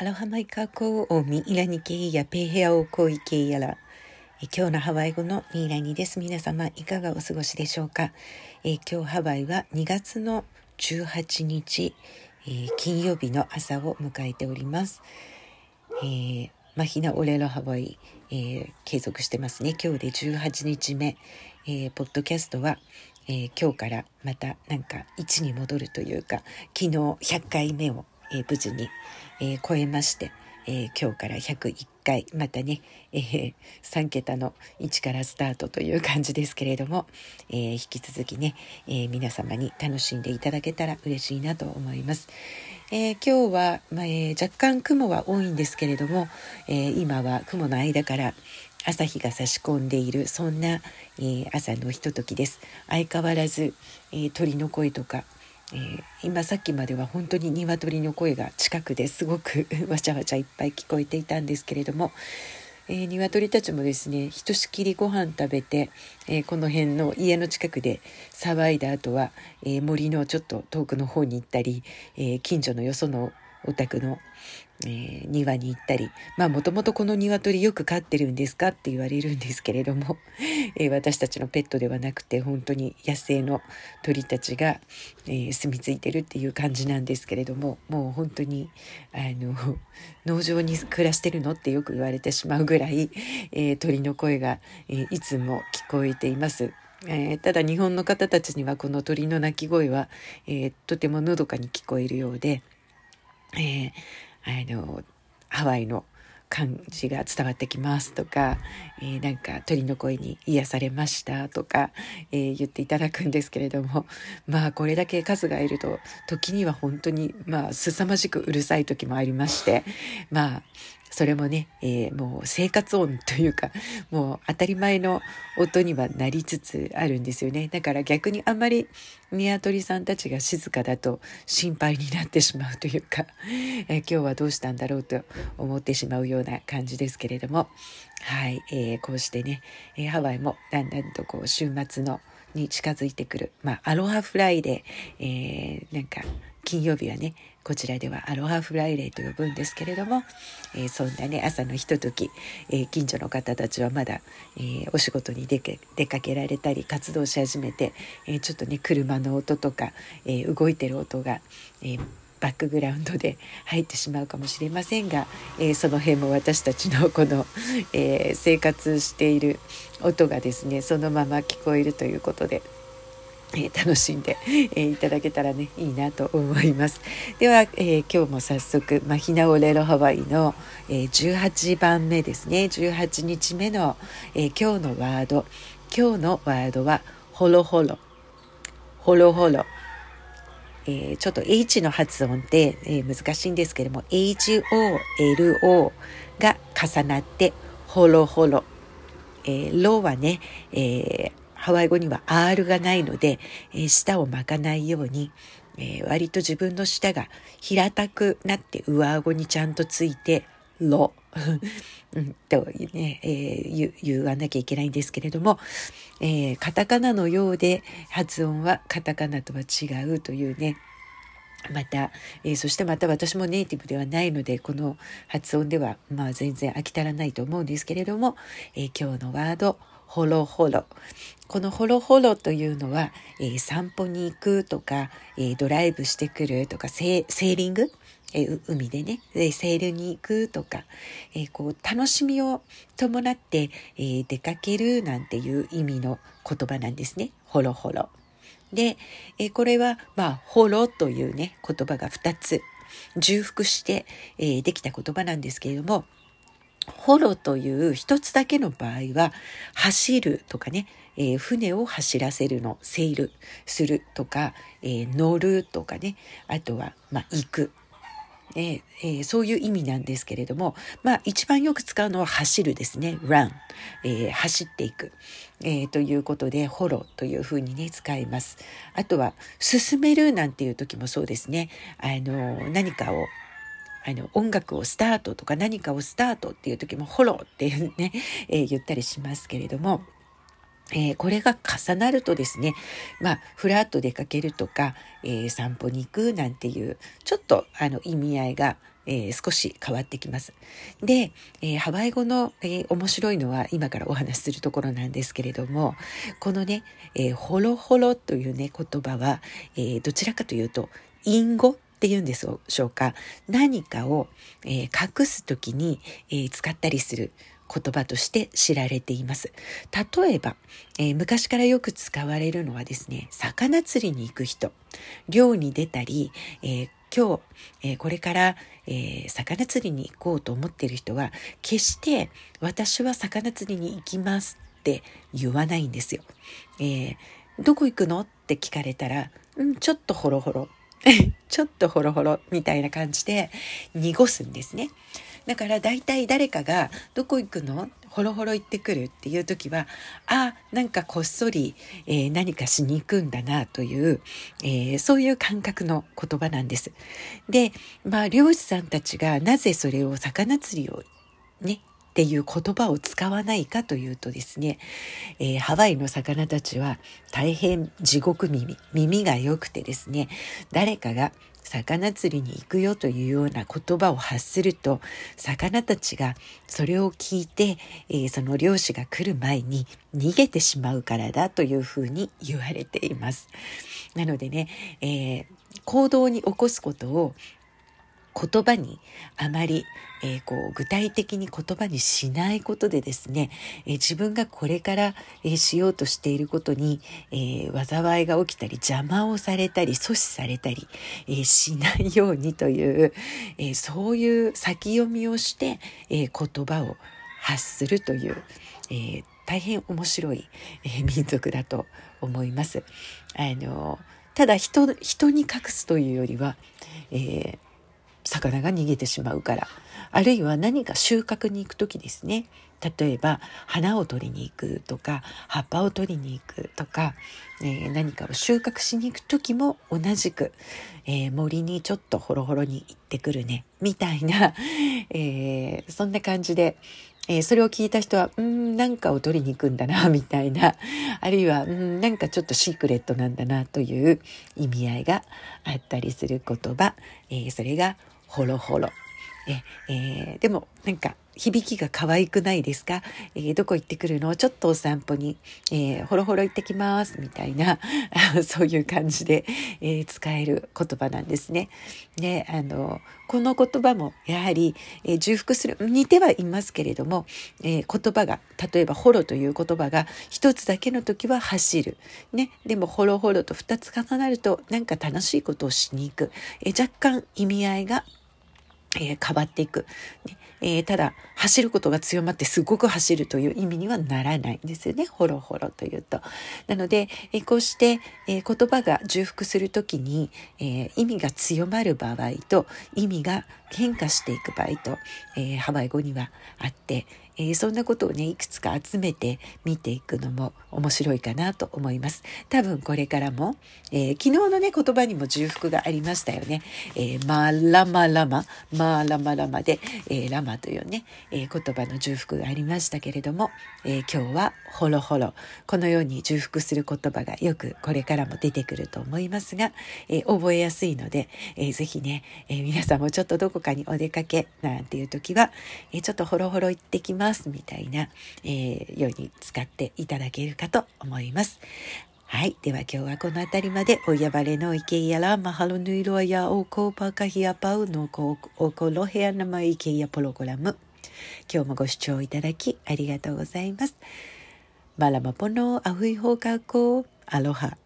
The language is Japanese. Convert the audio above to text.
アロハマイカコをミイラニケイやペヘアをコイケイやら。今日のハワイ語のミイラニです。皆様いかがお過ごしでしょうか？え今日ハワイは2月の18日、え、金曜日の朝を迎えております。えー、マヒナオレロハワイ、えー、継続してますね。今日で18日目。えー、ポッドキャストは、えー、今日からまたなんか1に戻るというか、昨日100回目をえー、無事に、えー、超えまして、えー、今日から101回またね、えー、3桁の1からスタートという感じですけれども、えー、引き続きね、え皆様に楽しんでいただけたら嬉しいなと思います。え今日は、まあ、え若干雲は多いんですけれども、え今は雲の間から朝日が差し込んでいるそんな、え朝のひとときです。相変わらず、え鳥の声とかえー、今さっきまでは本当に鶏の声が近くですごく わちゃわちゃいっぱい聞こえていたんですけれども、えー、鶏たちもですねひとしきりご飯食べて、えー、この辺の家の近くで騒いだ後は、えー、森のちょっと遠くの方に行ったり、え近所のよそのお宅の、えー、庭に行ったりまあもともとこの鶏よく飼ってるんですかって言われるんですけれども、えー、私たちのペットではなくて本当に野生の鳥たちが、えー、住み着いてるっていう感じなんですけれどももう本当にあの 農場に暮らしてるのってよく言われてしまうぐらい、え鳥の声が、えいつも聞こえています。えー、ただ日本の方たちにはこの鳥の鳴き声は、えー、とてものどかに聞こえるようで、えー、あのハワイの感じが伝わってきますとか、えー、なんか鳥の声に癒されましたとか、えー、言っていただくんですけれどもまあこれだけ数がいると時には本当にまあ凄まじくうるさい時もありましてまあそれもね、えー、もう生活音というか、もう当たり前の音にはなりつつあるんですよね。だから逆にあんまり鶏さんたちが静かだと心配になってしまうというか、えー、今日はどうしたんだろうと思ってしまうような感じですけれども、はい、えー、こうしてね、えハワイもだんだんとこう週末のに近づいてくる、まあ、 Aloha Friday、えー、なんか金曜日はねこちらでは Aloha Friday と呼ぶんですけれども、えー、そんなね朝のひととき、えー、近所の方たちはまだ、えー、お仕事に出出かけられたり活動し始めて、えちょっとね車の音とか、え動いてる音が、えバックグラウンドで 入ってしまうかもしれませんが、えー、その辺も私たちのこの、えー、生活している音がですねそのまま聞こえるということで。えー、楽しんで、えー、いただけたらねいいなと思います。では、えー、今日も早速マヒナオレロハワイの、え18番目ですね。18日目の、え今日のワード。今日のワードはホロホロ。ホロホロ。え、ちょっと H の発音って、え、難しいんですけれども HOLO が重なってホロホロ、えー、ロはね、え、ハワイ語には R がないので、えー、舌を巻かないように、えー、割と自分の舌が平たくなって上顎にちゃんとついてロうん、とね、えー、言わなきゃいけないんですけれども、えー、カタカナのようで発音はカタカナとは違うというねまた、えー、そしてまた私もネイティブではないのでこの発音ではまあ全然飽き足らないと思うんですけれども、えー、今日のワードホロホロこのホロホロというのは、えー、散歩に行くとか、えドライブしてくるとかセーリング？え海でね、えセールに行くとか、えー、こう楽しみを伴って、えー、出かけるなんていう意味の言葉なんですね。ホロホロ。で、えー、これは、まあ、ホロというね、言葉が2つ重複して、えできた言葉なんですけれども、ホロという一つだけの場合は、走るとかね、えー、船を走らせるの、セールするとか、えー、乗るとかね、あとは、まあ、行く。えーえ、そういう意味なんですけれども、まあ、一番よく使うのは走るですね。run、え、走っていく、え、ということでフォロというふうにね使います。あとは進めるなんていう時もそうですね。あの何かをあの音楽をスタートとか何かをスタートっていう時もフォローっていうね、えー、言ったりしますけれどもえー、これが重なるとですね、まあ、ふらっと出かけるとか、えー、散歩に行くなんていう、ちょっとあの意味合いが、えー、少し変わってきます。で、えー、ハワイ語の、えー、面白いのは今からお話しするところなんですけれども、このね、えー、ホロホロというね、言葉は、え、どちらかというと、隠語っていうんでしょうか。何かを、えー、隠すときに、えー、使ったりする言葉として知られています。例えば、えー、昔からよく使われるのはですね、魚釣りに行く人、漁に出たり、えー、今日、えー、これから、え、魚釣りに行こうと思っている人は、決して私は魚釣りに行きますって言わないんですよ。え、どこ行くのって聞かれたら、うん、ちょっとホロホロ。ちょっとホロホロみたいな感じで濁すんですね。だから大体誰かがどこ行くの？ホロホロ行ってくるっていう時はあなんかこっそり、えー、何かしに行くんだなという、えー、そういう感覚の言葉なんです。でまあ漁師さんたちがなぜそれを魚釣りをねっていう言葉を使わないかというとですね、えー、ハワイの魚たちは大変地獄耳耳が良くてですね誰かが魚釣りに行くよというような言葉を発すると魚たちがそれを聞いて、えー、その漁師が来る前に逃げてしまうからだというふうに言われています。なのでね、えー、行動に起こすことを言葉にあまり、えー、こう具体的に言葉にしないことでですね、えー、自分がこれから、えー、しようとしていることに、え災いが起きたり邪魔をされたり阻止されたり、えしないようにという、えそういう先読みをして、え言葉を発するという、え大変面白い、え民族だと思います。あのただ人人に隠すというよりは、えー魚が逃げてしまうから。あるいは何か収穫に行く時ですね。例えば花を取りに行くとか葉っぱを取りに行くとか、えー、何かを収穫しに行く時も同じく、えー、森にちょっとホロホロに行ってくるね。みたいな、えー、そんな感じで、えそれを聞いた人は、うん、なんかを取りに行くんだな、みたいな、あるいは、うん、なんかちょっとシークレットなんだな、という意味合いがあったりする言葉、えそれがホロホロ。ええー、でもなんか響きが可愛くないですか、えー、どこ行ってくるの？ちょっとお散歩に、えー、ほろほろ行ってきますみたいな そういう感じで、えー、使える言葉なんですね。であのこの言葉もやはり、え重複する似てはいますけれども、え言葉が例えば「ホロ」という言葉が一つだけの時は走る、ね、でも「ホロホロ」と二つ重なるとなんか楽しいことをしに行く、え若干意味合いがえー、変わっていく、ね。えー、ただ走ることが強まってすごく走るという意味にはならないんですよね。ほろほろというと。なので、えー、こうして、え言葉が重複する時に、え意味が強まる場合と意味が変化していく場合と、えハワイ語にはあって、えー、そんなことをねいくつか集めて見ていくのも面白いかなと思います。多分これからも、えー、昨日のね言葉にも重複がありましたよね、えー、マラマラママラマラマで、えラマというね、え言葉の重複がありましたけれども、え今日はホロホロ。このように重複する言葉がよくこれからも出てくると思いますが、え覚えやすいので、えー、ぜひね、え皆さんもちょっとどこかにお出かけなんていう時は、えちょっとホロホロ行ってきます。ますみたいな、えー、ように使っていただけるかと思います。はい。では今日はこの辺りまで、おやばれの池やら、マハロヌイロやおこパカヒアパウのこおころへやなま池やプログラム。今日もご視聴いただきありがとうございます。マラマポのアフイホーカコアロハ。